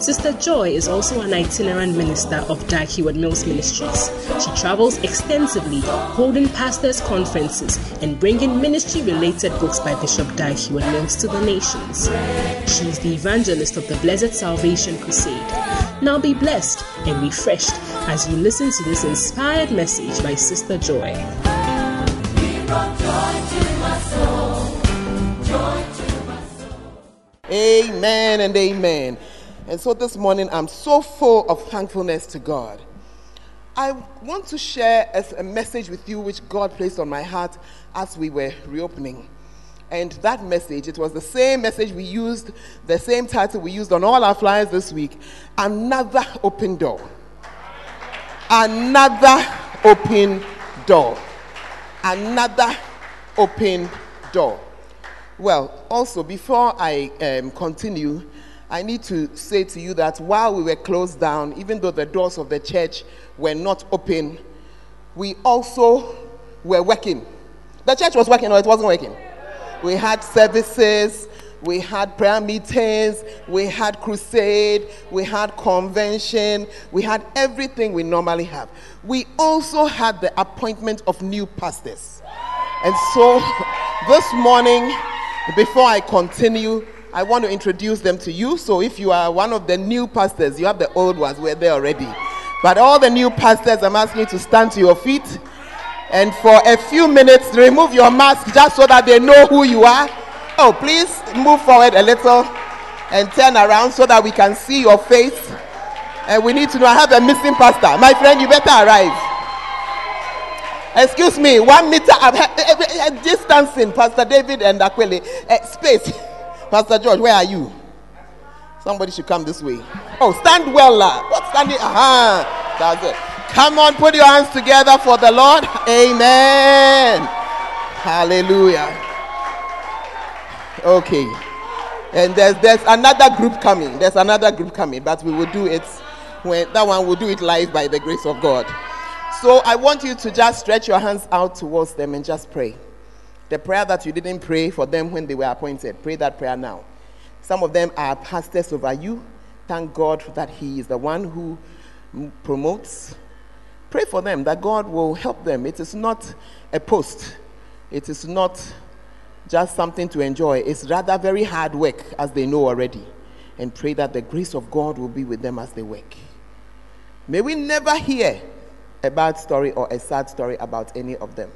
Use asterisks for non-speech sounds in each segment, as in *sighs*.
Sister Joy is also an itinerant minister of Heward Mills Ministries. She travels extensively, holding pastors' conferences and bringing ministry related books by Bishop Heward Mills to the nations. She is the evangelist of the Blessed Salvation Crusade. Now be blessed and refreshed as you listen to this inspired message by Sister Joy. Amen and amen. And so this morning, I'm so full of thankfulness to God. I want to share a, message with you which God placed on my heart as we were reopening. And that message, it was the same message we used, the same title we used on all our flyers this week Another Open Door. Another Open Door. Another Open Door. Well, also, before I um, continue, I need to say to you that while we were closed down, even though the doors of the church were not open, we also were working. The church was working, or it wasn't working. We had services, we had prayer meetings, we had crusade, we had convention, we had everything we normally have. We also had the appointment of new pastors. And so *laughs* this morning, before I continue, I want to introduce them to you. So if you are one of the new pastors, you have the old ones, we're there already. But all the new pastors, I'm asking you to stand to your feet and for a few minutes remove your mask just so that they know who you are. Oh, please move forward a little and turn around so that we can see your face. And we need to know I have a missing pastor. My friend, you better arrive. Excuse me, one meter of eh, eh, eh, distancing, Pastor David and Aquile. Uh, space. *laughs* Pastor George, where are you? Somebody should come this way. Oh, stand well, lad. What's standing? Uh-huh. That's it. Come on, put your hands together for the Lord. Amen. Hallelujah. Okay. And there's there's another group coming. There's another group coming, but we will do it when that one will do it live by the grace of God. So I want you to just stretch your hands out towards them and just pray. The prayer that you didn't pray for them when they were appointed, pray that prayer now. Some of them are pastors over you. Thank God that He is the one who promotes. Pray for them that God will help them. It is not a post, it is not just something to enjoy. It's rather very hard work, as they know already. And pray that the grace of God will be with them as they work. May we never hear a bad story or a sad story about any of them.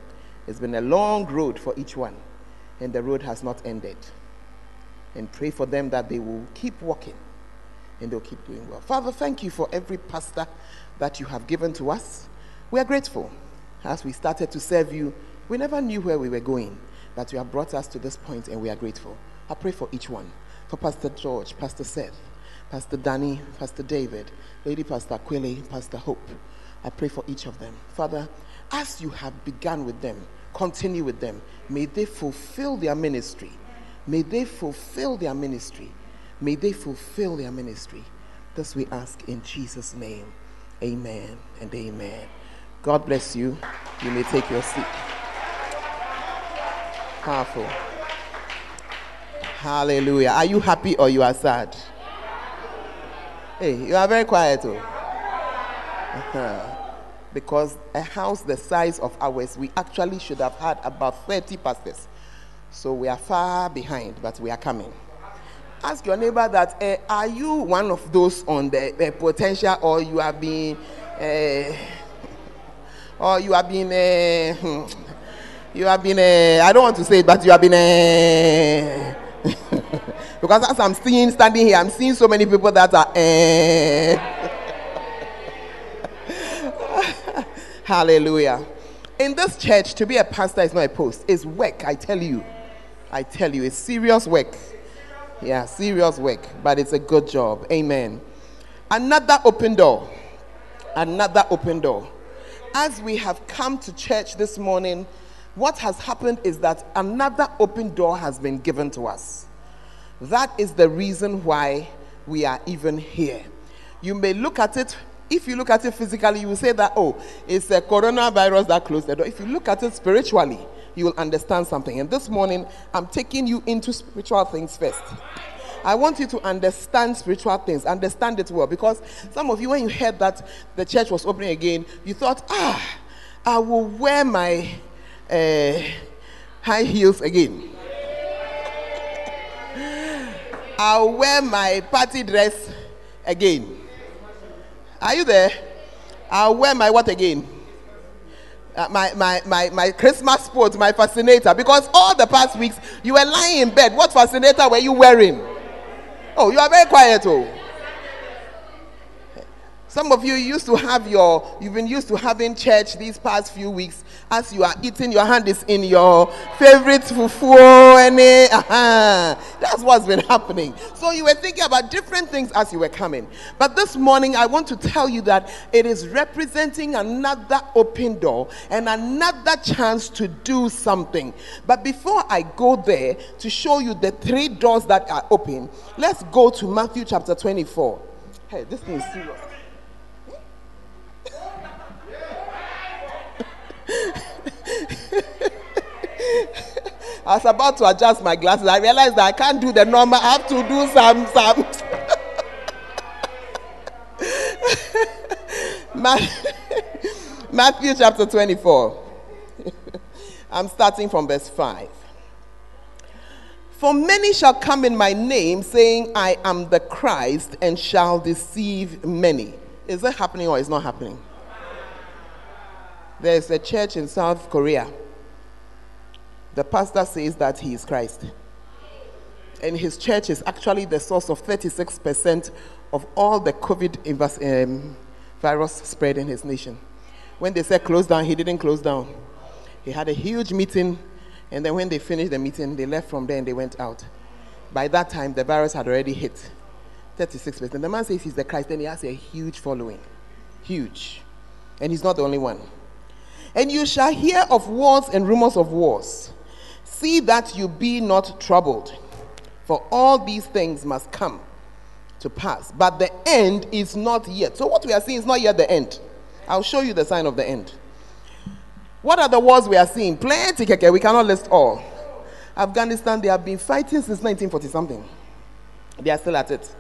It's been a long road for each one, and the road has not ended. And pray for them that they will keep walking and they'll keep doing well. Father, thank you for every pastor that you have given to us. We are grateful. As we started to serve you, we never knew where we were going, but you have brought us to this point, and we are grateful. I pray for each one for Pastor George, Pastor Seth, Pastor Danny, Pastor David, Lady Pastor Aquile, Pastor Hope. I pray for each of them. Father, as you have begun with them, continue with them. May they fulfill their ministry. May they fulfill their ministry. May they fulfill their ministry. Thus we ask in Jesus' name. Amen and amen. God bless you. You may take your seat. Powerful. Hallelujah. Are you happy or you are sad? Hey, you are very quiet. Oh. Uh-huh. Because a house the size of ours, we actually should have had about 30 pastors. So we are far behind, but we are coming. Ask your neighbor that uh, are you one of those on the uh, potential, or you have been, uh, or you have been, uh, you have been, I don't want to say it, but you have been, *laughs* because as I'm seeing standing here, I'm seeing so many people that are. Uh, Hallelujah. In this church, to be a pastor is not a post, it's work, I tell you. I tell you, it's serious work. Yeah, serious work, but it's a good job. Amen. Another open door. Another open door. As we have come to church this morning, what has happened is that another open door has been given to us. That is the reason why we are even here. You may look at it, if you look at it physically, you will say that, oh, it's a coronavirus that closed the door. If you look at it spiritually, you will understand something. And this morning, I'm taking you into spiritual things first. I want you to understand spiritual things, understand it well. Because some of you, when you heard that the church was opening again, you thought, ah, I will wear my uh, high heels again. I'll wear my party dress again. Are you there? I'll wear my what again? Uh, my, my, my, my Christmas sports, my fascinator. Because all the past weeks you were lying in bed. What fascinator were you wearing? Oh, you are very quiet, oh. Some of you used to have your, you've been used to having church these past few weeks. As you are eating, your hand is in your favorite fufu. Any. That's what's been happening. So you were thinking about different things as you were coming. But this morning, I want to tell you that it is representing another open door and another chance to do something. But before I go there to show you the three doors that are open, let's go to Matthew chapter 24. Hey, this thing is serious. I was about to adjust my glasses. I realized that I can't do the normal. I have to do some some. *laughs* *laughs* Matthew chapter 24. *laughs* I'm starting from verse 5. For many shall come in my name, saying, I am the Christ, and shall deceive many. Is that happening or is not happening? There's a church in South Korea. The pastor says that he is Christ. And his church is actually the source of 36% of all the COVID um, virus spread in his nation. When they said close down, he didn't close down. He had a huge meeting, and then when they finished the meeting, they left from there and they went out. By that time, the virus had already hit 36%. The man says he's the Christ, and he has a huge following. Huge. And he's not the only one. And you shall hear of wars and rumors of wars. See that you be not troubled, for all these things must come to pass. But the end is not yet. So, what we are seeing is not yet the end. I'll show you the sign of the end. What are the wars we are seeing? Plenty, we cannot list all. Afghanistan, they have been fighting since 1940 something. They are still at it.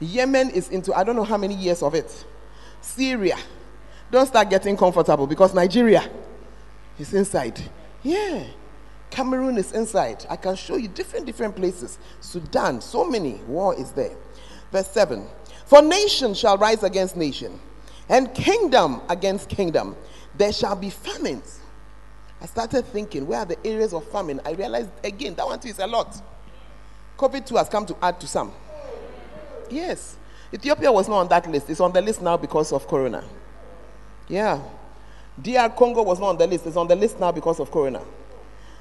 Yemen is into I don't know how many years of it. Syria, don't start getting comfortable because Nigeria is inside. Yeah. Cameroon is inside. I can show you different, different places. Sudan, so many. War is there. Verse 7 For nation shall rise against nation, and kingdom against kingdom. There shall be famines. I started thinking, where are the areas of famine? I realized again, that one too is a lot. COVID 2 has come to add to some. Yes. Ethiopia was not on that list. It's on the list now because of Corona. Yeah. DR Congo was not on the list. It's on the list now because of Corona.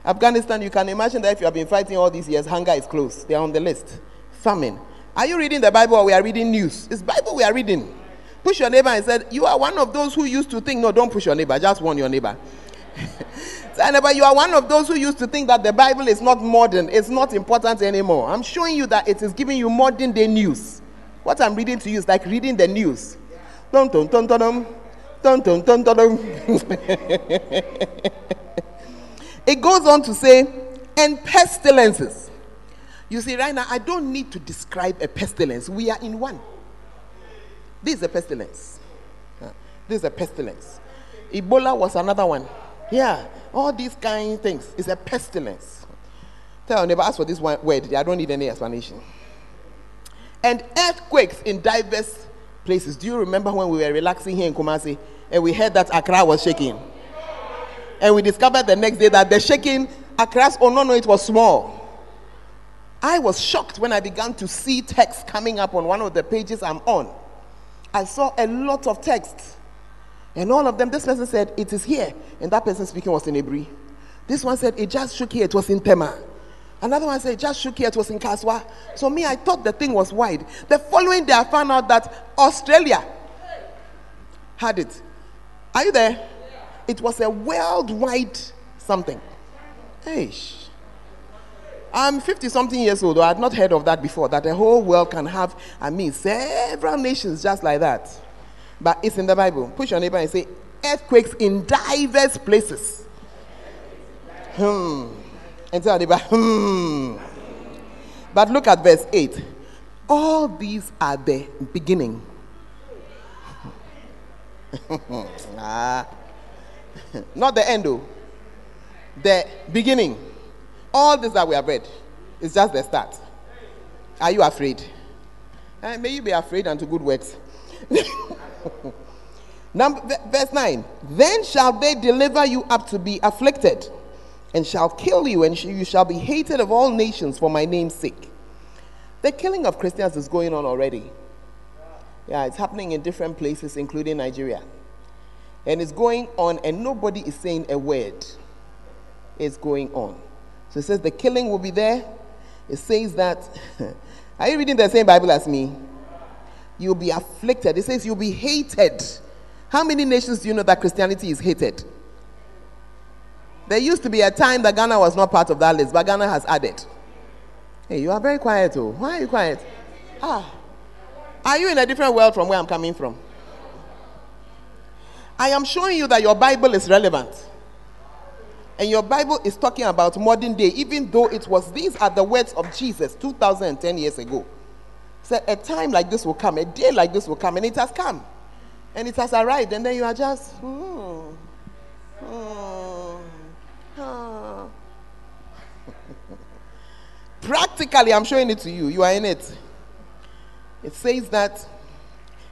Afghanistan, you can imagine that if you have been fighting all these years, hunger is close. They are on the list. Famine. Are you reading the Bible or we are reading news? It's Bible we are reading. Push your neighbor and said, You are one of those who used to think, no, don't push your neighbor, just warn your neighbor. *laughs* Neighbor, you are one of those who used to think that the Bible is not modern, it's not important anymore. I'm showing you that it is giving you modern day news. What I'm reading to you is like reading the news. Dun, dun, dun, dun. Dun, dun, dun, dun, dun. *laughs* it goes on to say, and pestilences. You see, right now, I don't need to describe a pestilence. We are in one. This is a pestilence. This is a pestilence. Ebola was another one. Yeah, all these kind of things is a pestilence. Tell your neighbor, ask for this one word. I don't need any explanation. And earthquakes in diverse places. Do you remember when we were relaxing here in Kumasi and we heard that Accra was shaking? And we discovered the next day that the shaking, across, oh no, no, it was small. I was shocked when I began to see text coming up on one of the pages I'm on. I saw a lot of text. And all of them, this person said, It is here. And that person speaking was in Ebri. This one said, It just shook here, it was in Tema. Another one said, It just shook here, it was in Kasoa. So me, I thought the thing was wide. The following day, I found out that Australia had it. Are you there? It was a worldwide something. I'm 50 something years old. I had not heard of that before. That the whole world can have, I mean, several nations just like that. But it's in the Bible. Push your neighbor and say, earthquakes in diverse places. Hmm. And tell neighbor, hmm. But look at verse 8. All these are the beginning. *laughs* ah. *laughs* Not the end, though. The beginning. All this that we have read is just the start. Are you afraid? Uh, may you be afraid unto good works. *laughs* Number, verse 9 Then shall they deliver you up to be afflicted, and shall kill you, and you shall be hated of all nations for my name's sake. The killing of Christians is going on already. Yeah, it's happening in different places, including Nigeria. And it's going on, and nobody is saying a word. It's going on. So it says the killing will be there. It says that. *laughs* Are you reading the same Bible as me? You'll be afflicted. It says you'll be hated. How many nations do you know that Christianity is hated? There used to be a time that Ghana was not part of that list, but Ghana has added. Hey, you are very quiet, oh. Why are you quiet? Ah. Are you in a different world from where I'm coming from? I am showing you that your Bible is relevant. And your Bible is talking about modern day, even though it was, these are the words of Jesus 2010 years ago. So a time like this will come, a day like this will come, and it has come. And it has arrived, and then you are just, hmm, hmm. *laughs* Practically, I'm showing it to you. You are in it. It says that,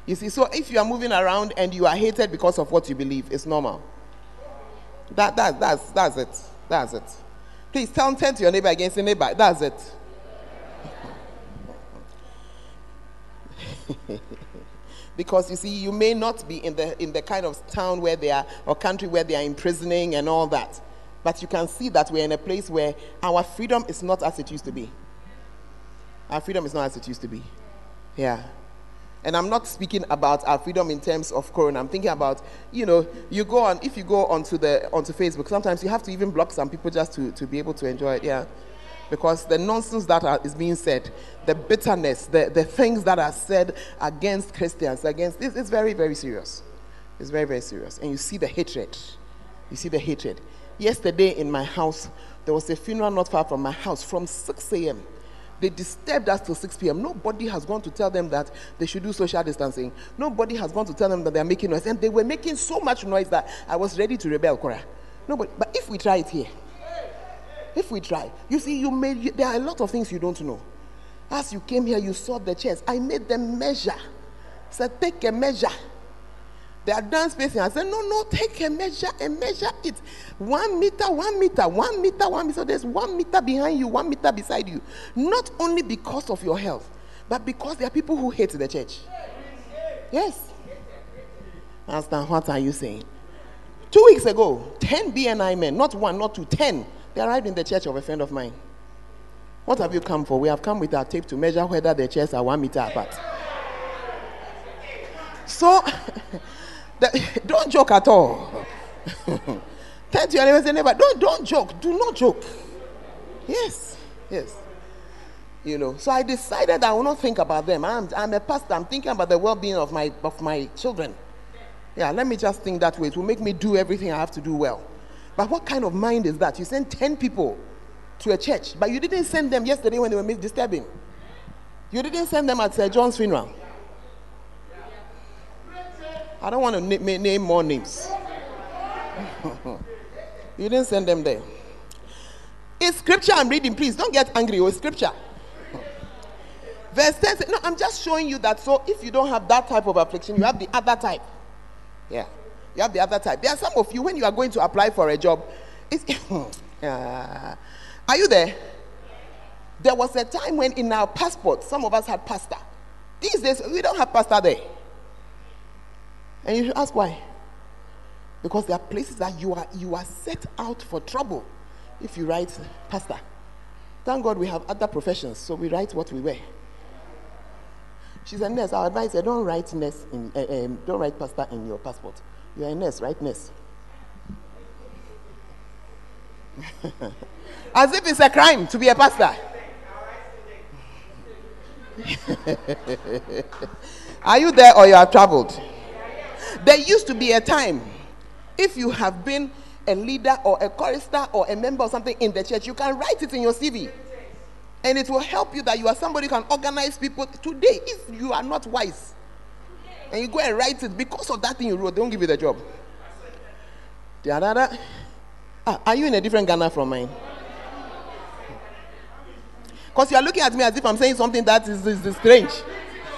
you see, so if you are moving around and you are hated because of what you believe, it's normal. That, that, that's, that's it. That's it. Please tell, turn to your neighbor against the neighbor. That's it. *laughs* because you see, you may not be in the, in the kind of town where they are, or country where they are imprisoning and all that. But you can see that we're in a place where our freedom is not as it used to be. Our freedom is not as it used to be. Yeah. And I'm not speaking about our freedom in terms of corona. I'm thinking about, you know, you go on, if you go onto the onto Facebook, sometimes you have to even block some people just to, to be able to enjoy it. Yeah. Because the nonsense that are, is being said, the bitterness, the, the things that are said against Christians, against it's, it's very, very serious. It's very, very serious. And you see the hatred. You see the hatred. Yesterday in my house, there was a funeral not far from my house from 6 a.m. They disturbed us till 6 p.m. Nobody has gone to tell them that they should do social distancing. Nobody has gone to tell them that they are making noise. And they were making so much noise that I was ready to rebel, Cora. Nobody. But if we try it here, if we try, you see, you made, there are a lot of things you don't know. As you came here, you saw the chairs. I made them measure. Said, take a measure. They are done spacing. I said, no, no, take a measure and measure it. One meter, one meter, one meter, one meter. So there's one meter behind you, one meter beside you. Not only because of your health, but because there are people who hate the church. Yes. Understand what are you saying? Two weeks ago, 10 BNI men, not one, not two, 10, they arrived in the church of a friend of mine. What have you come for? We have come with our tape to measure whether the chairs are one meter apart. So, *laughs* the, *laughs* don't joke at all. *laughs* Tell to your neighbor, say, neighbor, don't, don't joke. Do not joke. Yes, yes. You know, so I decided I will not think about them. I'm, I'm a pastor. I'm thinking about the well-being of my of my children. Yeah, let me just think that way. It will make me do everything I have to do well. But what kind of mind is that? You send 10 people to a church, but you didn't send them yesterday when they were disturbing. You didn't send them at Sir John's funeral. I don't want to name, name more names. *laughs* you didn't send them there. It's scripture I'm reading. Please don't get angry. It's scripture. *laughs* Verse 10 says, No, I'm just showing you that. So if you don't have that type of affliction, you have the other type. Yeah. You have the other type. There are some of you, when you are going to apply for a job, it's, *laughs* uh, are you there? There was a time when in our passport, some of us had pastor. These days, we don't have pastor there. And you should ask why. Because there are places that you are you are set out for trouble if you write pastor. Thank God we have other professions, so we write what we wear. She's a nurse. Our advice her, don't write nurse in, uh, um, don't write pastor in your passport. You are a nurse, write nurse. *laughs* As if it's a crime to be a pastor. *laughs* Are you there or you have traveled? There used to be a time, if you have been a leader or a chorister or a member of something in the church, you can write it in your CV. And it will help you that you are somebody who can organize people. Today, if you are not wise and you go and write it because of that thing you wrote, they won't give you the job. Ah, are you in a different Ghana from mine? Because you are looking at me as if I'm saying something that is, is, is strange.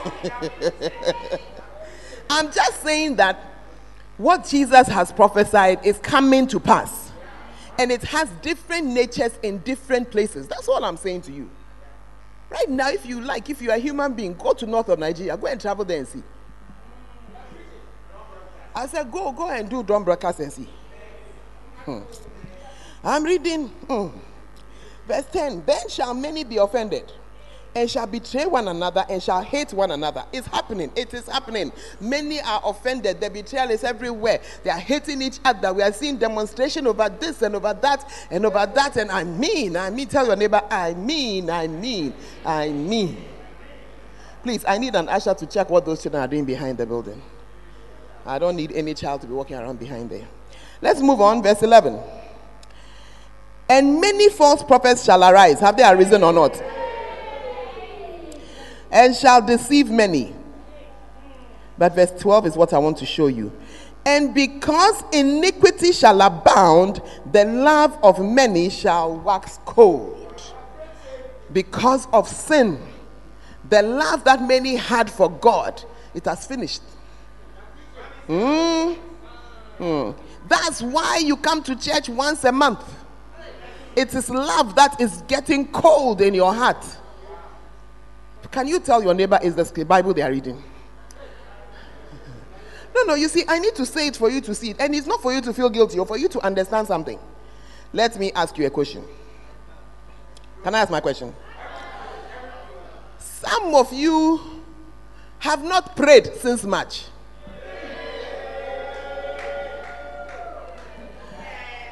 *laughs* I'm just saying that what Jesus has prophesied is coming to pass. And it has different natures in different places. That's all I'm saying to you. Right now, if you like, if you're a human being, go to north of Nigeria, go and travel there and see. I said, go, go and do drum broadcast and see. Hmm. I'm reading hmm. verse 10. Then shall many be offended and shall betray one another and shall hate one another. It's happening. It is happening. Many are offended. The betrayal is everywhere. They are hating each other. We are seeing demonstration over this and over that and over that. And I mean, I mean, tell your neighbor, I mean, I mean, I mean. Please, I need an usher to check what those children are doing behind the building. I don't need any child to be walking around behind there. Let's move on. Verse 11. And many false prophets shall arise. Have they arisen or not? And shall deceive many. But verse 12 is what I want to show you. And because iniquity shall abound, the love of many shall wax cold. Because of sin, the love that many had for God, it has finished. Mm. Mm. That's why you come to church once a month. It is love that is getting cold in your heart. Can you tell your neighbor is the Bible they are reading? *laughs* No, no, you see, I need to say it for you to see it. And it's not for you to feel guilty or for you to understand something. Let me ask you a question. Can I ask my question? Some of you have not prayed since March.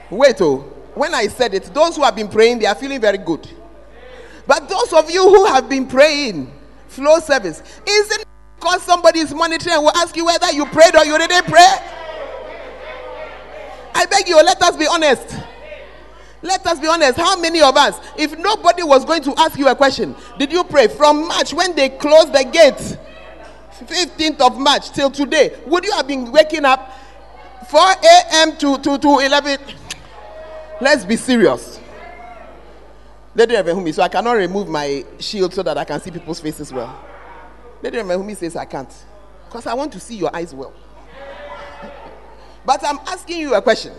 Wait, oh, when I said it, those who have been praying, they are feeling very good. But those of you who have been praying, flow service, isn't because somebody is monitoring and will ask you whether you prayed or you didn't pray? I beg you, let us be honest. Let us be honest. How many of us, if nobody was going to ask you a question, did you pray from March when they closed the gate, 15th of March till today? Would you have been waking up 4 a.m. to, to, to 11? Let's be serious. Reverend so I cannot remove my shield so that I can see people's faces well. Lady Reverend says I can't. Because I want to see your eyes well. *laughs* but I'm asking you a question.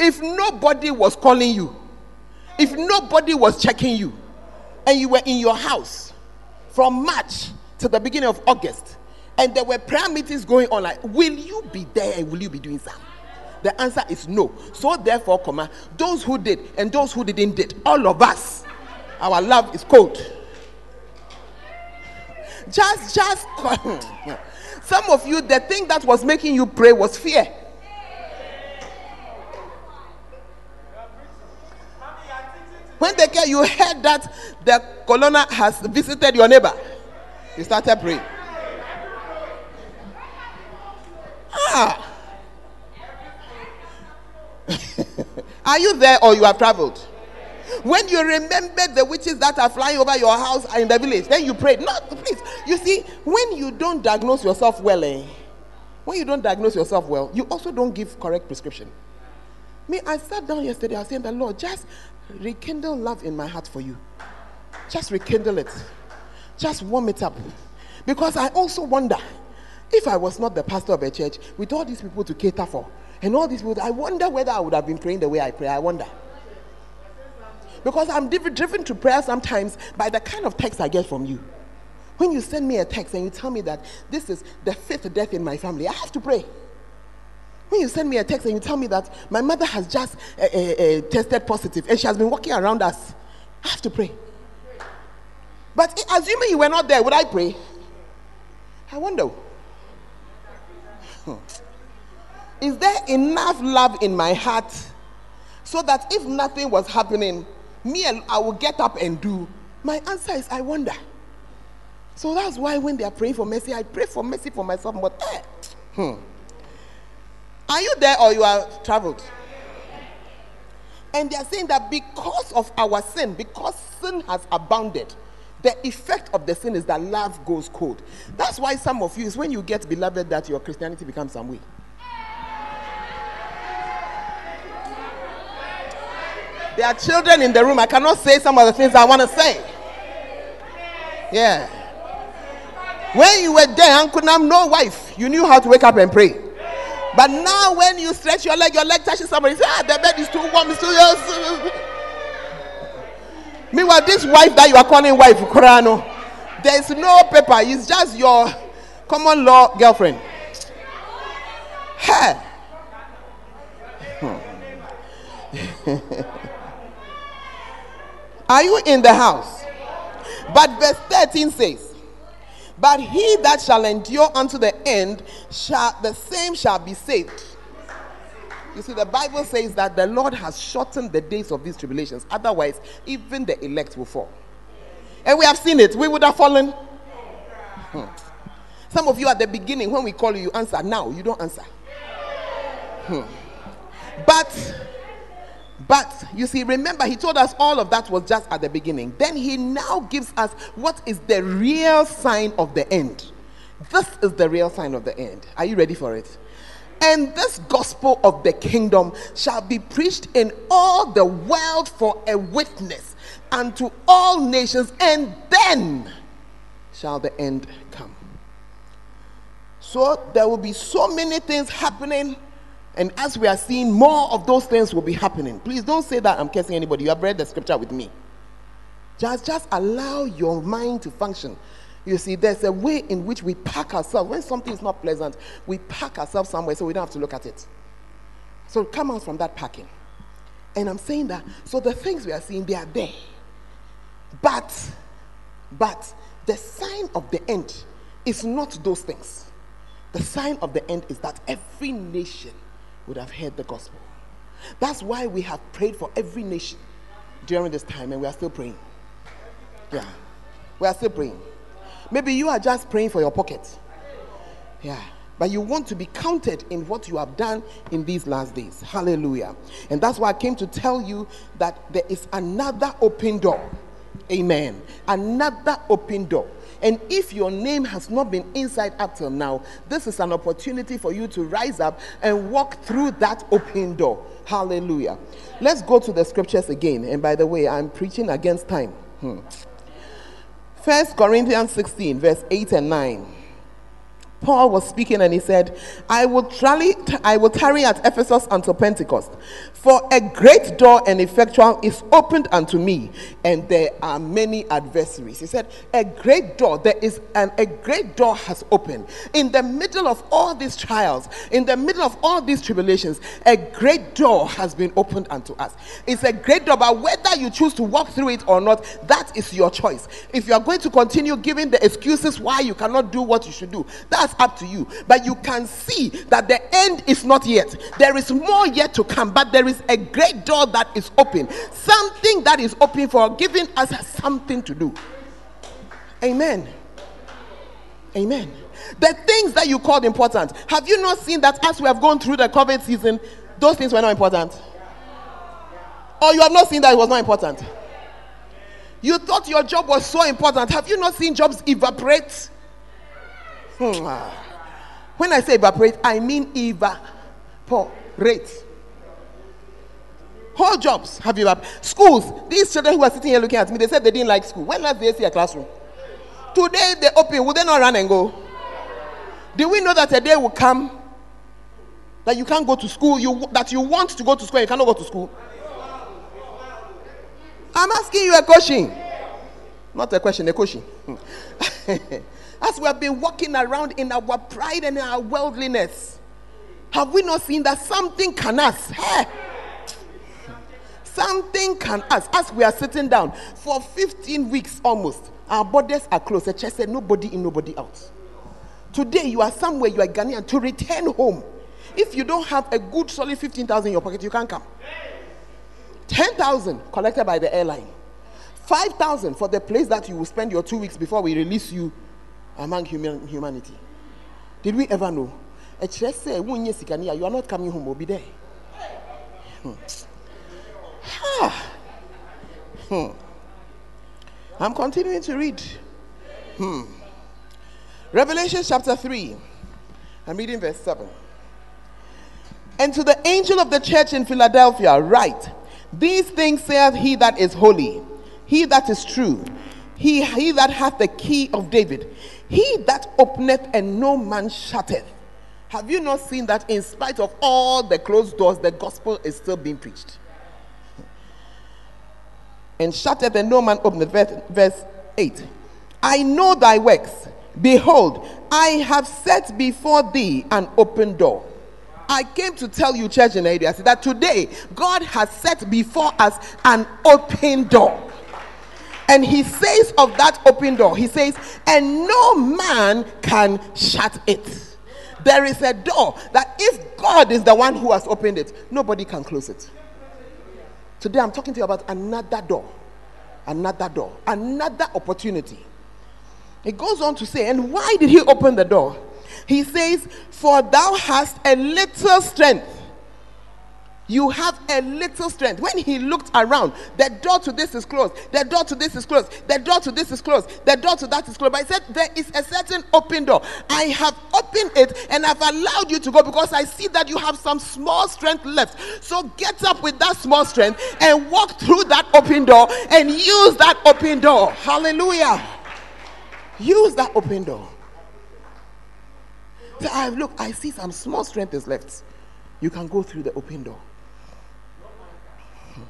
If nobody was calling you, if nobody was checking you, and you were in your house from March to the beginning of August, and there were prayer meetings going on, like, will you be there and will you be doing something? The answer is no. So therefore, comma, those who did and those who didn't did, all of us, our love is cold. Just, just *laughs* some of you, the thing that was making you pray was fear. When they get you heard that the corona has visited your neighbor, you started praying. Ah. Are you there or you have traveled? When you remember the witches that are flying over your house in the village, then you pray. No, please. You see, when you don't diagnose yourself well, eh, when you don't diagnose yourself well, you also don't give correct prescription. Me, I sat down yesterday, I saying, the Lord, just rekindle love in my heart for you. Just rekindle it. Just warm it up. Because I also wonder if I was not the pastor of a church with all these people to cater for, and all these people, I wonder whether I would have been praying the way I pray. I wonder. Because I'm driven to prayer sometimes by the kind of text I get from you. When you send me a text and you tell me that this is the fifth death in my family, I have to pray. When you send me a text and you tell me that my mother has just uh, uh, uh, tested positive and she has been walking around us, I have to pray. But assuming you were not there, would I pray? I wonder. Is there enough love in my heart So that if nothing was happening, me, I will get up and do. My answer is, I wonder. So that's why when they are praying for mercy, I pray for mercy for myself. But, eh, hmm. Are you there or you are traveled? And they are saying that because of our sin, because sin has abounded, the effect of the sin is that love goes cold. That's why some of you is when you get beloved that your Christianity becomes some way. There are children in the room. I cannot say some of the things I want to say. Yeah. When you were there, Uncle Nam, no wife, you knew how to wake up and pray. But now, when you stretch your leg, your leg touches somebody, say, ah, the bed is too warm, it's too yours. *laughs* Meanwhile, this wife that you are calling wife, Korano, there is no paper, it's just your common law girlfriend. Hey. *laughs* *laughs* Are you in the house? But verse 13 says, But he that shall endure unto the end, shall the same shall be saved. You see, the Bible says that the Lord has shortened the days of these tribulations. Otherwise, even the elect will fall. And we have seen it. We would have fallen. Hmm. Some of you at the beginning, when we call you, you answer. Now, you don't answer. Hmm. But but you see, remember, he told us all of that was just at the beginning. Then he now gives us what is the real sign of the end. This is the real sign of the end. Are you ready for it? And this gospel of the kingdom shall be preached in all the world for a witness unto all nations, and then shall the end come. So there will be so many things happening and as we are seeing, more of those things will be happening. Please don't say that I'm cursing anybody. You have read the scripture with me. Just, just allow your mind to function. You see, there's a way in which we pack ourselves. When something is not pleasant, we pack ourselves somewhere so we don't have to look at it. So come out from that packing. And I'm saying that, so the things we are seeing, they are there. But, but the sign of the end is not those things. The sign of the end is that every nation would have heard the gospel. That's why we have prayed for every nation during this time, and we are still praying. Yeah, we are still praying. Maybe you are just praying for your pocket. Yeah, but you want to be counted in what you have done in these last days. Hallelujah. And that's why I came to tell you that there is another open door. Amen. Another open door. And if your name has not been inside up till now, this is an opportunity for you to rise up and walk through that open door. Hallelujah. Let's go to the scriptures again. And by the way, I'm preaching against time. Hmm. First Corinthians 16, verse 8 and 9. Paul was speaking and he said, I will, tarry, I will tarry at Ephesus until Pentecost. For a great door and effectual is opened unto me, and there are many adversaries. He said, A great door, there is a great door has opened. In the middle of all these trials, in the middle of all these tribulations, a great door has been opened unto us. It's a great door, but whether you choose to walk through it or not, that is your choice. If you are going to continue giving the excuses why you cannot do what you should do, that's up to you. But you can see that the end is not yet. There is more yet to come, but there is a great door that is open. Something that is open for giving us something to do. Amen. Amen. The things that you called important, have you not seen that as we have gone through the COVID season, those things were not important? Or you have not seen that it was not important? You thought your job was so important. Have you not seen jobs evaporate? Hmm. When I say evaporate, I mean evaporate. Whole jobs have up. Schools, these children who are sitting here looking at me, they said they didn't like school. When last did they see a classroom? Today they open, will they not run and go? Do we know that a day will come that you can't go to school, you that you want to go to school, you cannot go to school? I'm asking you a question. Not a question, a question. *laughs* As we have been walking around in our pride and our worldliness, have we not seen that something can us? Hey, Something can us as we are sitting down for 15 weeks almost. Our borders are closed. The church said nobody in, nobody out. Today you are somewhere, you are Ghanaian to return home. If you don't have a good solid 15,000 in your pocket, you can't come. 10,000 collected by the airline. 5,000 for the place that you will spend your two weeks before we release you among human, humanity. Did we ever know? say, You are not coming home, will be there. Hmm. hmm. I'm continuing to read. Hmm. Revelation chapter 3. I'm reading verse 7. And to the angel of the church in Philadelphia, write, These things saith he that is holy, he that is true, he, he that hath the key of David, he that openeth and no man shutteth. Have you not seen that in spite of all the closed doors, the gospel is still being preached? And shutteth and no man openeth. Verse, verse 8. I know thy works. Behold, I have set before thee an open door. I came to tell you, church in Area, that today God has set before us an open door. And he says of that open door, he says, and no man can shut it. There is a door that if God is the one who has opened it, nobody can close it. Today I'm talking to you about another door, another door, another opportunity. It goes on to say, and why did he open the door? He says, For thou hast a little strength you have a little strength. When he looked around, the door to this is closed, the door to this is closed, the door to this is closed, the door to that is closed. But he said, There is a certain open door. I have opened it and I've allowed you to go because I see that you have some small strength left. So get up with that small strength and walk through that open door and use that open door. Hallelujah. Use that open door. So I look, I see some small strength is left. You can go through the open door.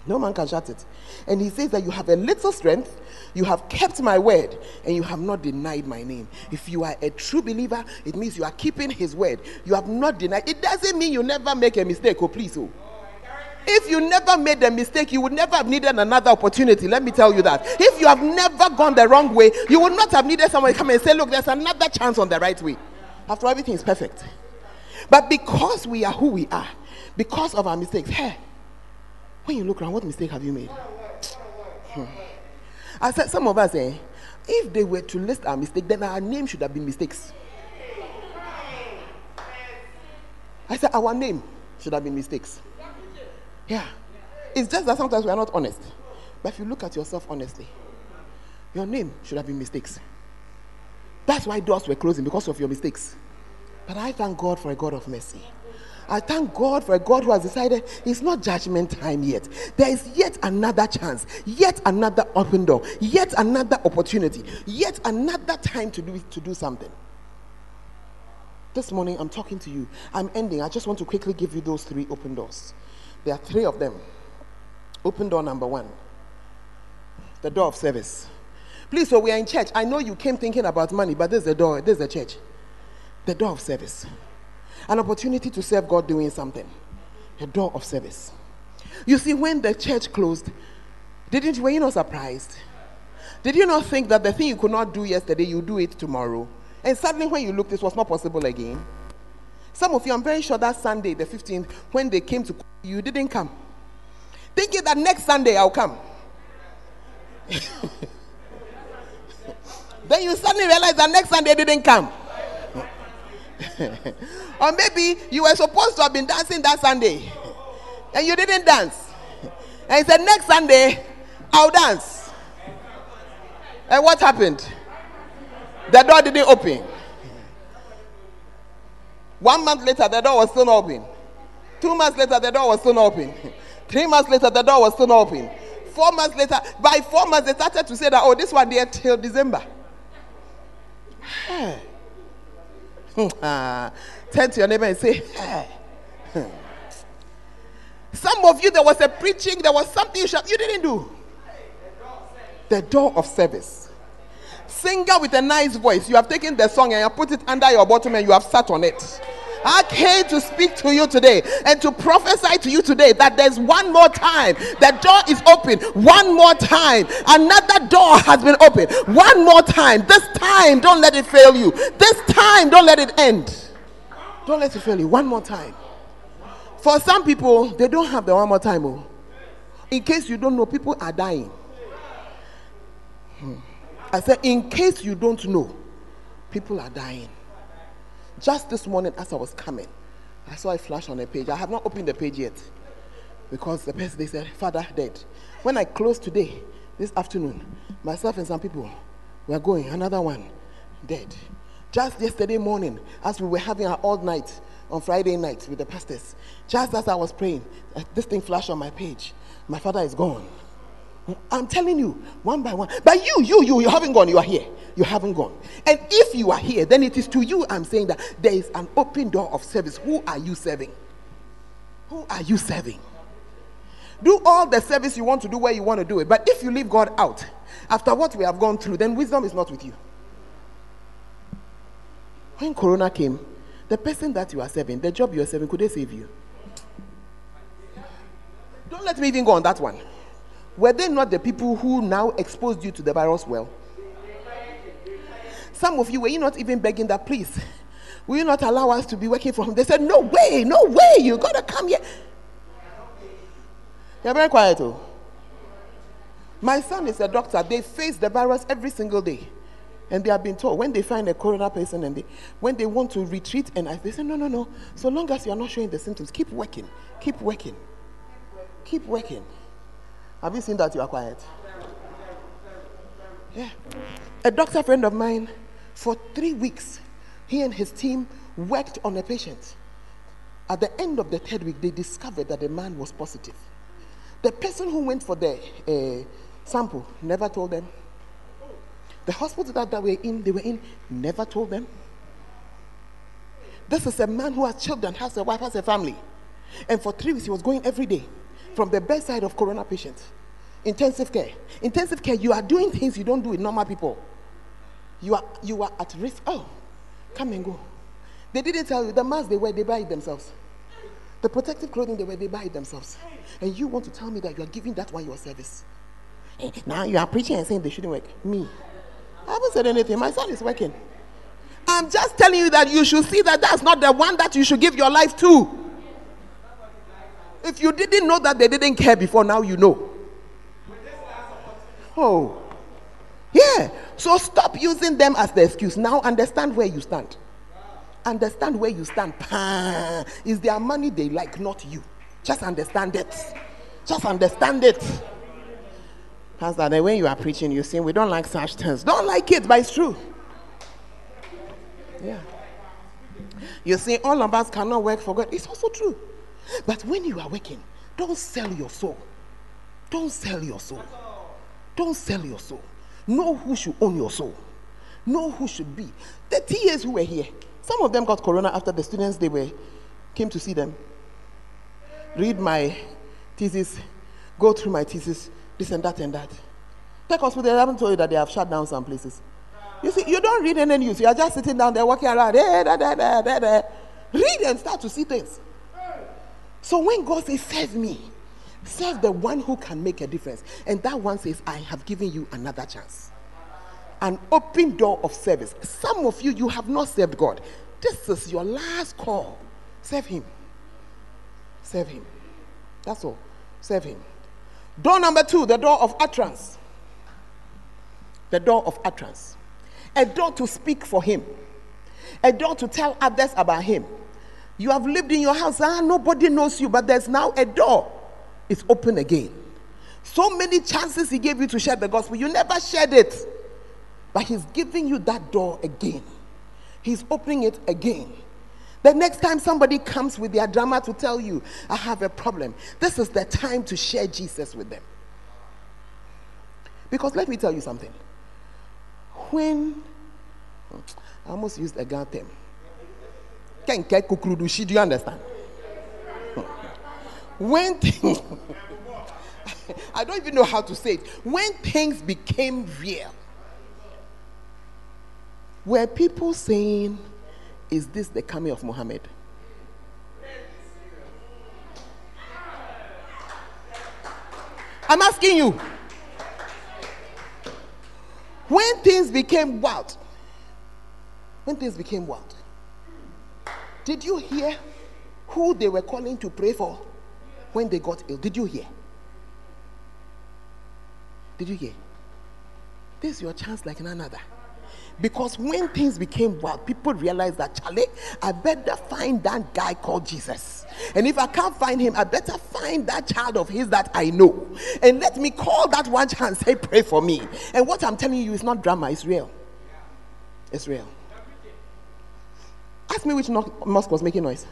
No man can shut it. And he says that you have a little strength, you have kept my word, and you have not denied my name. If you are a true believer, it means you are keeping his word. You have not denied. It doesn't mean you never make a mistake, oh please, oh. If you never made a mistake, you would never have needed another opportunity. Let me tell you that. If you have never gone the wrong way, you would not have needed someone to come and say, Look, there's another chance on the right way. After everything is perfect. But because we are who we are, because of our mistakes, hey, when you look around, what mistake have you made? Hmm. I said, some of us, eh, if they were to list our mistake, then our name should have been mistakes. I said, our name should have been mistakes. Yeah. It's just that sometimes we are not honest. But if you look at yourself honestly, your name should have been mistakes. That's why doors were closing because of your mistakes. But I thank God for a God of mercy. I thank God for a God who has decided it's not judgment time yet. There is yet another chance, yet another open door, yet another opportunity, yet another time to do, to do something. This morning, I'm talking to you. I'm ending. I just want to quickly give you those three open doors. There are three of them. Open door number one the door of service. Please, so we are in church. I know you came thinking about money, but this is the door, this is the church. The door of service an opportunity to serve God doing something. A door of service. You see, when the church closed, didn't were you not surprised? Did you not think that the thing you could not do yesterday, you do it tomorrow? And suddenly, when you look, this was not possible again. Some of you, I'm very sure that Sunday, the 15th, when they came to, you didn't come. Thinking that next Sunday I'll come. *laughs* then you suddenly realize that next Sunday didn't come. *laughs* or maybe you were supposed to have been dancing that Sunday and you didn't dance. And he said, Next Sunday, I'll dance. And what happened? The door didn't open. One month later, the door was still not open. Two months later, the door was still open. *laughs* Three months later, the door was still open. Four months later, by four months, they started to say that, oh, this one there till December. *sighs* *laughs* Turn to your neighbor and say, hey. *laughs* Some of you, there was a preaching, there was something you, you didn't do. The door of service. Singer with a nice voice. You have taken the song and you have put it under your bottom and you have sat on it. I came to speak to you today and to prophesy to you today that there's one more time. The door is open. One more time. Another door has been opened. One more time. This time, don't let it fail you. This time, don't let it end. Don't let it fail you. One more time. For some people, they don't have the one more time. Oh. In case you don't know, people are dying. Hmm. I said, in case you don't know, people are dying. Just this morning, as I was coming, I saw a flash on a page. I have not opened the page yet because the person they said, Father dead. When I closed today, this afternoon, myself and some people were going, another one dead. Just yesterday morning, as we were having our all night on Friday night with the pastors, just as I was praying, uh, this thing flashed on my page. My father is gone. I'm telling you, one by one. But you, you, you, you haven't gone. You are here. You haven't gone. And if you are here, then it is to you I'm saying that there is an open door of service. Who are you serving? Who are you serving? Do all the service you want to do where you want to do it. But if you leave God out, after what we have gone through, then wisdom is not with you. When Corona came, the person that you are serving, the job you are serving, could they save you? Don't let me even go on that one. Were they not the people who now exposed you to the virus well? Some of you were you not even begging that, please, will you not allow us to be working from home? They said, No way, no way, you gotta come here. You're very quiet, oh. My son is a doctor. They face the virus every single day. And they have been told when they find a corona person and they, when they want to retreat, and I, they say, No, no, no. So long as you are not showing the symptoms, keep working, keep working, keep working. Have you seen that you are quiet? Yeah. A doctor friend of mine, for three weeks, he and his team worked on a patient. At the end of the third week, they discovered that the man was positive. The person who went for the uh, sample never told them. The hospital that they were in, they were in, never told them. This is a man who has children, has a wife, has a family. And for three weeks, he was going every day from the bedside of corona patients. Intensive care. Intensive care, you are doing things you don't do with normal people. You are you are at risk. Oh, come and go. They didn't tell you the mask they wear, they buy it themselves. The protective clothing they wear, they buy it themselves. And you want to tell me that you are giving that one your service. Eh, now you are preaching and saying they shouldn't work. Me. I haven't said anything. My son is working. I'm just telling you that you should see that that's not the one that you should give your life to. If you didn't know that they didn't care before, now you know. Oh. Yeah. So stop using them as the excuse. Now understand where you stand. Understand where you stand. Is their money they like, not you. Just understand it. Just understand it. Pastor, then when you are preaching, you see, We don't like such things. Don't like it, but it's true. Yeah. You see, All of us cannot work for God. It's also true. But when you are working, don't sell your soul. Don't sell your soul. Don't sell your soul. Know who should own your soul. Know who should be. The TAs who were here, some of them got corona after the students they were came to see them. Read my thesis, go through my thesis, this and that and that. Tech hospital, they haven't told you that they have shut down some places. You see, you don't read any news. You are just sitting down there walking around. Da, da, da, da, da. Read and start to see things. So when God says, serve me, serve the one who can make a difference. And that one says, I have given you another chance. An open door of service. Some of you, you have not served God. This is your last call. Serve Him. Serve Him. That's all. Serve Him. Door number two, the door of utterance. The door of utterance. A door to speak for Him. A door to tell others about Him. You have lived in your house, ah, nobody knows you, but there's now a door. It's open again. So many chances He gave you to share the gospel, you never shared it. But He's giving you that door again. He's opening it again. The next time somebody comes with their drama to tell you, I have a problem, this is the time to share Jesus with them. Because let me tell you something. When I almost used a gun term. Do you understand? When things, *laughs* I don't even know how to say it. When things became real, were people saying, Is this the coming of Muhammad? I'm asking you. When things became wild, when things became wild, did you hear who they were calling to pray for when they got ill? Did you hear? Did you hear? This is your chance like none other. Because when things became wild, people realized that, Charlie, I better find that guy called Jesus. And if I can't find him, I better find that child of his that I know. And let me call that one child and say, Pray for me. And what I'm telling you is not drama, it's real. It's real. Ask me which mosque was making noise.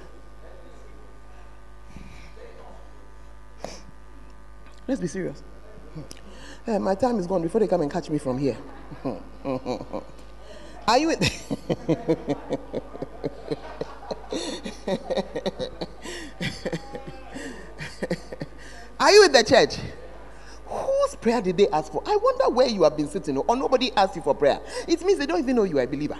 Let's be serious. Uh, my time is gone before they come and catch me from here. *laughs* Are you *laughs* Are you with the church? Whose prayer did they ask for? I wonder where you have been sitting or nobody asked you for prayer. It means they don't even know you are a believer.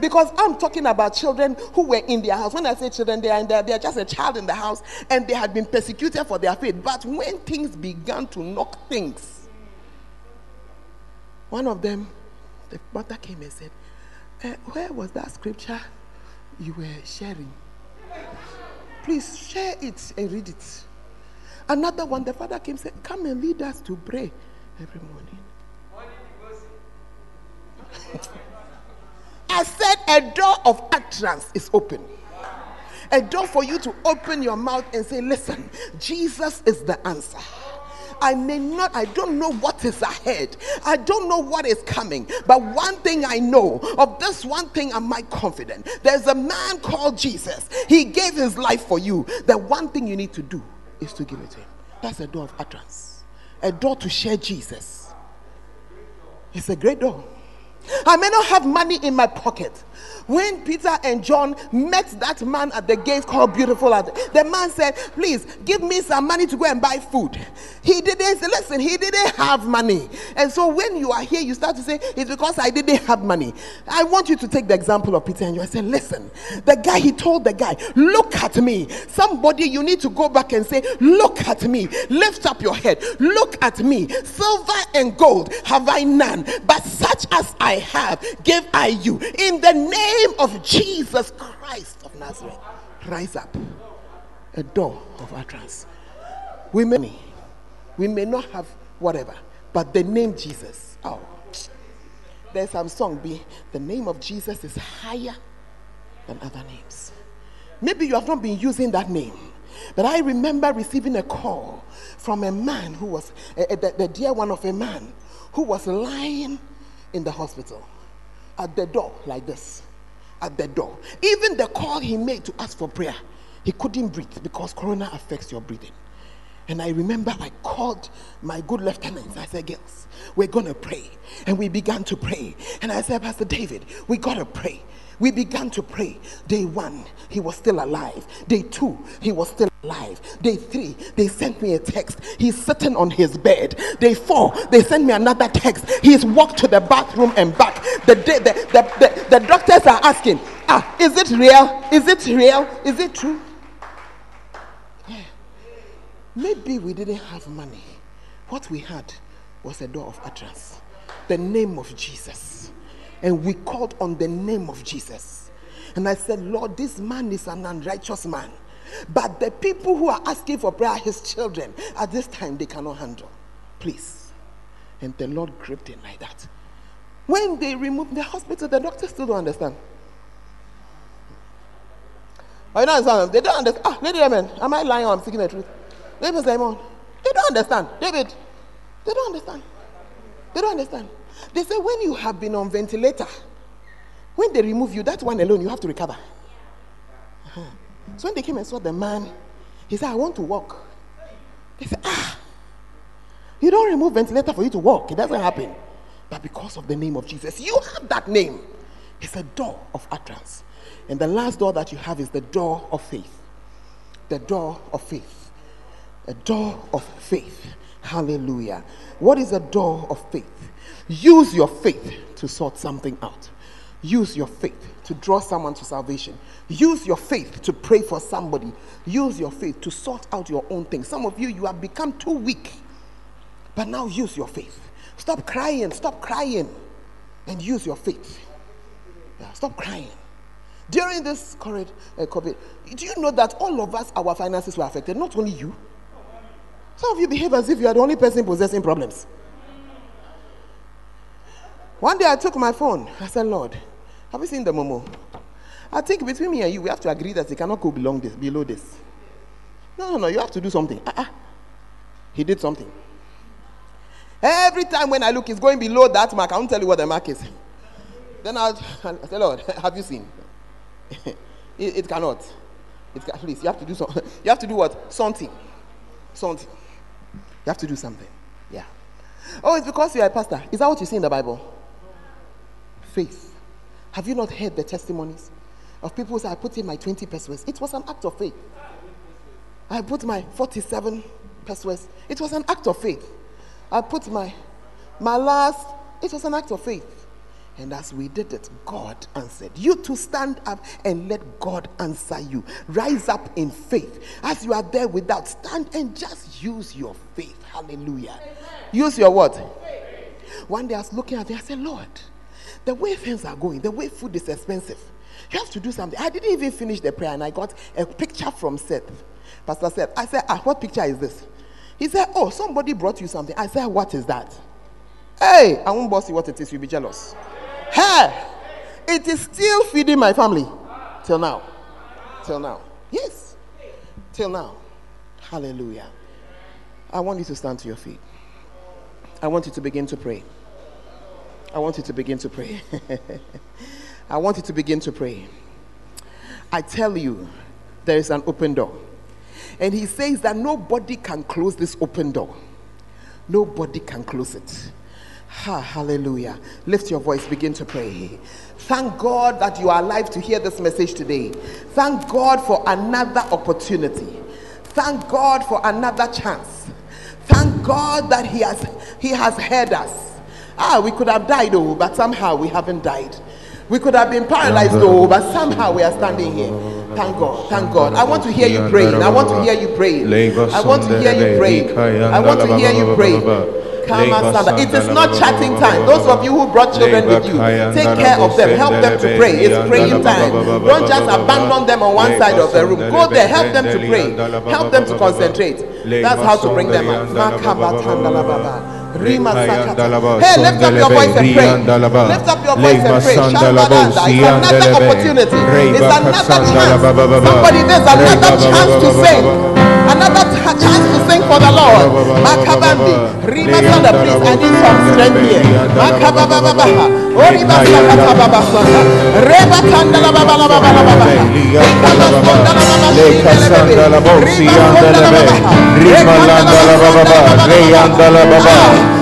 Because I'm talking about children who were in their house. When I say children, they are, their, they are just a child in the house and they had been persecuted for their faith. But when things began to knock things, one of them the mother came and said, uh, Where was that scripture you were sharing? Please share it and read it. Another one, the father came and said, Come and lead us to pray every morning. *laughs* I said, A door of utterance is open. A door for you to open your mouth and say, Listen, Jesus is the answer. I may not, I don't know what is ahead. I don't know what is coming. But one thing I know of this one thing am I confident. There's a man called Jesus. He gave his life for you. The one thing you need to do is to give it to him. That's a door of utterance, a door to share Jesus. It's a great door. I may not have money in my pocket, when Peter and John met that man at the gate called Beautiful, the man said, Please give me some money to go and buy food. He didn't listen, he didn't have money. And so when you are here, you start to say, It's because I didn't have money. I want you to take the example of Peter and. I said, Listen, the guy, he told the guy, Look at me. Somebody, you need to go back and say, Look at me. Lift up your head. Look at me. Silver and gold have I none, but such as I have, give I you. In the name of Jesus Christ of Nazareth, rise up. A door of utterance. We may, we may not have whatever, but the name Jesus. Oh, there's some song be the name of Jesus is higher than other names. Maybe you have not been using that name, but I remember receiving a call from a man who was uh, the, the dear one of a man who was lying in the hospital at the door like this at the door. Even the call he made to ask for prayer, he couldn't breathe because corona affects your breathing. And I remember I called my good lieutenants. I said, Girls, we're going to pray. And we began to pray. And I said, Pastor David, we got to pray. We began to pray. Day one, he was still alive. Day two, he was still alive. Day three, they sent me a text. He's sitting on his bed. Day four, they sent me another text. He's walked to the bathroom and back. The, day, the, the, the, the doctors are asking, ah, is it real? Is it real? Is it true? Yeah. Maybe we didn't have money. What we had was a door of utterance. The name of Jesus and we called on the name of Jesus. And I said, Lord, this man is an unrighteous man. But the people who are asking for prayer, his children, at this time they cannot handle. Please. And the Lord gripped him like that. When they removed the hospital, the doctors still don't understand. I don't understand. They don't understand. Ah, Lady Amen, am I lying or I'm speaking the truth? David Simon, they don't understand. David, they don't understand. They don't understand. They say when you have been on ventilator, when they remove you, that one alone, you have to recover. Uh-huh. So when they came and saw the man, he said, I want to walk. They said, Ah, you don't remove ventilator for you to walk. It doesn't happen. But because of the name of Jesus, you have that name. It's a door of utterance. And the last door that you have is the door of faith. The door of faith. A door of faith. Hallelujah. What is a door of faith? Use your faith to sort something out. Use your faith to draw someone to salvation. Use your faith to pray for somebody. Use your faith to sort out your own thing. Some of you, you have become too weak. But now use your faith. Stop crying. Stop crying. And use your faith. Yeah, stop crying. During this COVID, uh, COVID, do you know that all of us, our finances were affected? Not only you. Some of you behave as if you are the only person possessing problems. One day I took my phone. I said, Lord, have you seen the Momo? I think between me and you, we have to agree that it cannot go below this. Below this. No, no, no. You have to do something. Uh-uh. He did something. Every time when I look, it's going below that mark. I won't tell you what the mark is. Then I'll, I'll say, Lord, *laughs* have you seen? *laughs* it, it, cannot. It can, please, you have to do something. *laughs* You have to do what? Something. Something. You have to do something. Yeah. Oh, it's because you are a pastor. Is that what you see in the Bible? Faith. Have you not heard the testimonies of people who say, I put in my 20 pesos? It was an act of faith. I put my 47 pesos. It was an act of faith. I put my my last, it was an act of faith. And as we did it, God answered. You to stand up and let God answer you. Rise up in faith. As you are there without, stand and just use your faith. Hallelujah. Amen. Use your what? Faith. One day I was looking at it, I said, Lord, the way things are going, the way food is expensive, you have to do something. I didn't even finish the prayer and I got a picture from Seth. Pastor said, I said, ah, what picture is this? He said, Oh, somebody brought you something. I said, What is that? Hey, I won't boss you what it is, you'll be jealous. Hey, it is still feeding my family till now. Till now. Yes. Till now. Hallelujah. I want you to stand to your feet. I want you to begin to pray. I want you to begin to pray. *laughs* I want you to begin to pray. I tell you, there is an open door. And he says that nobody can close this open door. Nobody can close it. Ha, hallelujah. Lift your voice, begin to pray. Thank God that you are alive to hear this message today. Thank God for another opportunity. Thank God for another chance. Thank God that He has He has heard us. Ah, we could have died, oh, but somehow we haven't died. We could have been paralyzed oh, but somehow we are standing here. Thank God. Thank God. I want to hear you praying. I want to hear you praying. I want to hear you praying. I want to hear you praying. It is not chatting time. Those of you who brought children with you, take care of them. Help them to pray. It's praying time. Don't just abandon them on one side of the room. Go there. Help them to pray. Help them to concentrate. That's how to bring them up. Rima Hey, lift up your voice and pray. Lift up your voice and pray. Shambalanda. It's another opportunity. It's another chance. Somebody, there's another chance to sing. Chance to sing for the Lord. Makabandi. Rima please, I need some strength here. Makababa. Oriba Sakata Baba Sanda. Reba Kandala Baba Baba Baba. Leka Sandala Bosi Andalebe. Rima Landala Baba. Reyandala Baba.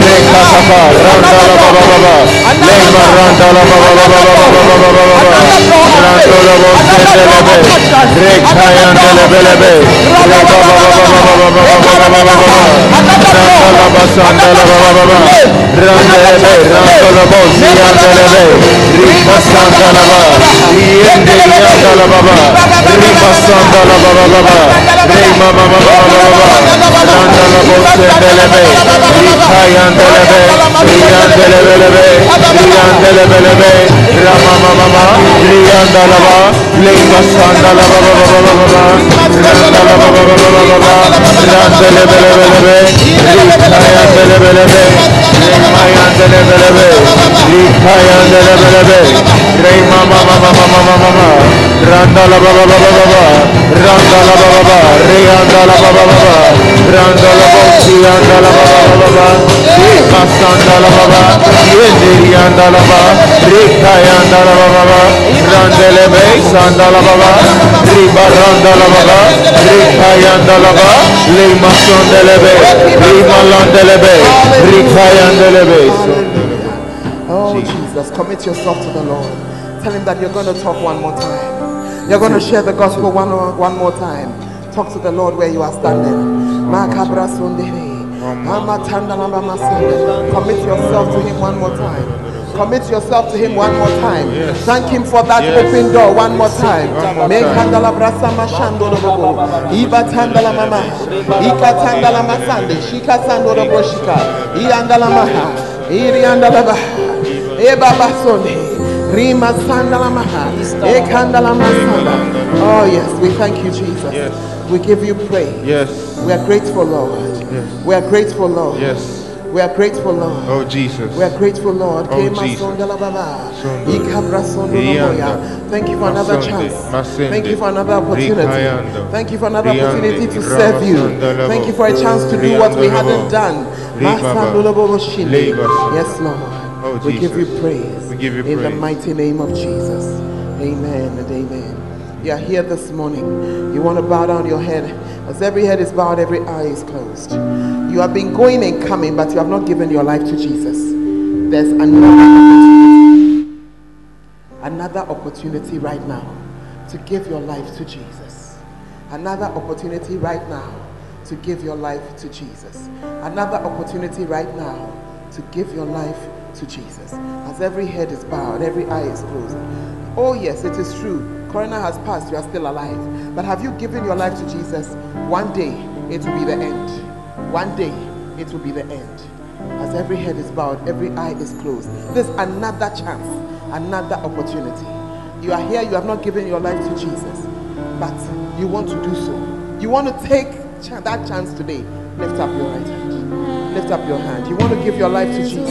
Rekha Sapa, Randa Baba Baba. Rica yandelebe, rica yandelebe, Riyandalaba, Ramamamama, Riyandalaba, ba ba ba ba ba ba ba ba ba. Rando la ba ba ba ba ba ba. Randa la ba sanda ba ba ba ba. Sanda ba. Sanda. Rema. Randa la bo sende lebe. Rikayanda lebe. Riyanda lebe lebe. Riyandelebelebe, Ramamama, Riyandalaba, Lema Sandalaba, Randalaba, Randelebelebelebe, Rikayandalaba, Yandelebelebe, Rema Yandelebelebe, Rika Yandelebelebe, Rema Mama Mama Mama Mama, Randala Baba Baba Baba, Randala Baba Baba, Reyandala Baba Baba, Randala Bosi Sandala Riba Baba, Rika Yandala Baba, Lema Sondelebe, Landelebe, Rika Yandelebe. Oh, Jesus. Commit yourself to the Lord. Tell him that you're going to talk one more time. You're going to share the gospel one, one more time. Talk to the Lord where you are standing. Commit yourself to him one more time. Commit yourself to him one more time. Yes. Thank him for that Yes. open door one more time. One more time. Mekandala brasa mashando robobo. Iba tandala mama. Ika tandala masande. Shika sando robo shika. Iandala maha. Iri andala baha. Baba. Rima sandala maha. Masanda. Oh yes, we thank you, Jesus. Yes. We give you praise. Yes, We are grateful, Lord. Yes. We are grateful, Lord. yes. We are grateful, Lord. Oh Jesus. We are grateful, Lord. Oh, Jesus. sondala baba. Sondala. Ikabra sondolo Iyanda. moya. Thank you for another chance. Thank you for another opportunity. Thank you for another opportunity to serve you. Thank you for a chance to do what we hadn't done. Ribaba. Masandolo bobo shinde. Lebas. Yes, Lord. Oh, we give you praise. We give you praise. In the mighty name of Jesus. Amen and amen. You are here this morning. You want to bow down your head. As every head is bowed, every eye is closed. You have been going and coming, but you have not given your life to Jesus. There's another opportunity. Another opportunity right now to give your life to Jesus. Another opportunity right now to give your life to Jesus. Another opportunity right now to give your life to Jesus. As every head is bowed, every eye is closed. Oh, yes, it is true. Corona has passed, you are still alive. But have you given your life to Jesus? One day it will be the end. One day it will be the end. As every head is bowed, every eye is closed. There's another chance, another opportunity. You are here, you have not given your life to Jesus, but you want to do so. You want to take that chance today. Lift up your right hand. Lift up your hand. You want to give your life to Jesus.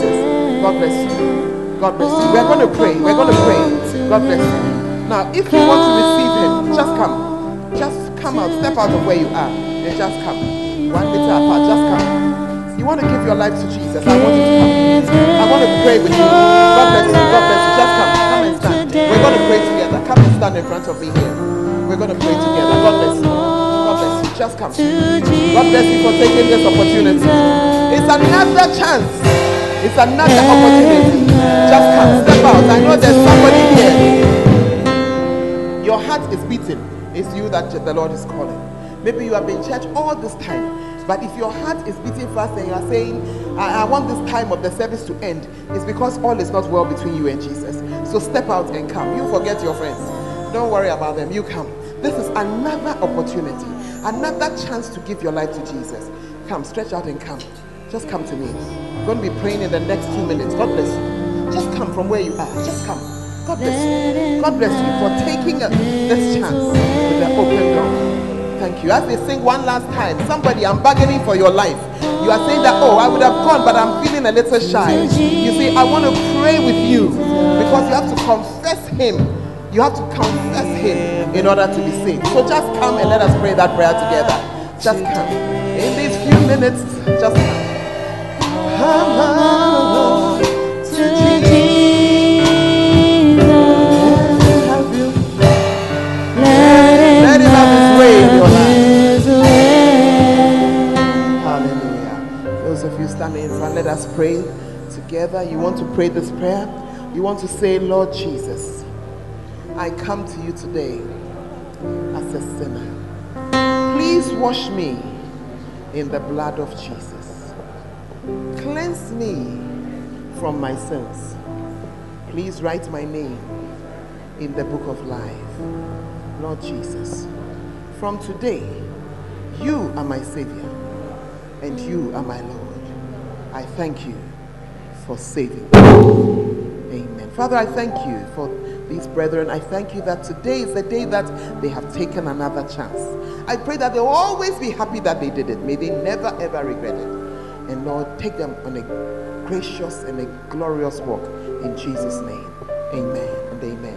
God bless you. God bless you. We're going to pray. We're going to pray. God bless you. Now, if you want to receive Him, just come. Just come out. Step out of where you are. Then just come. One meter apart. Just come. You want to give your life to Jesus. I want you to come. I want to pray with you. God bless you. God bless you. Just come. Come and stand. We're going to pray together. Come and stand in front of me here. We're going to pray together. God bless you. God bless you. Just come. God bless you for taking this opportunity. It's another chance. It's another opportunity. Just come. Step out. I know there's somebody here. Your heart is beating. It's you that the Lord is calling. Maybe you have been church all this time, but if your heart is beating fast and you are saying, I, I want this time of the service to end, it's because all is not well between you and Jesus. So step out and come. You forget your friends. Don't worry about them. You come. This is another opportunity, another chance to give your life to Jesus. Come, stretch out and come. Just come to me. I'm going to be praying in the next two minutes. God bless you. Just come from where you are. Just come. God bless you. God bless you for taking this chance with the open door. Thank you. As they sing one last time, somebody, I'm bargaining for your life. You are saying that, oh, I would have gone, but I'm feeling a little shy. You see, I want to pray with you because you have to confess Him. You have to confess Him in order to be saved. So just come and let us pray that prayer together. Just come. In these few minutes, just come. Come on let us pray together. You want to pray this prayer? You want to say, Lord Jesus, I come to you today as a sinner. Please wash me in the blood of Jesus. Cleanse me from my sins. Please write my name in the book of life. Lord Jesus, from today, you are my Savior and you are my Lord. I thank you for saving me. Amen. Father, I thank you for these brethren. I thank you that today is the day that they have taken another chance. I pray that they will always be happy that they did it. May they never ever regret it. And Lord, take them on a gracious and a glorious walk in Jesus' name. Amen and amen.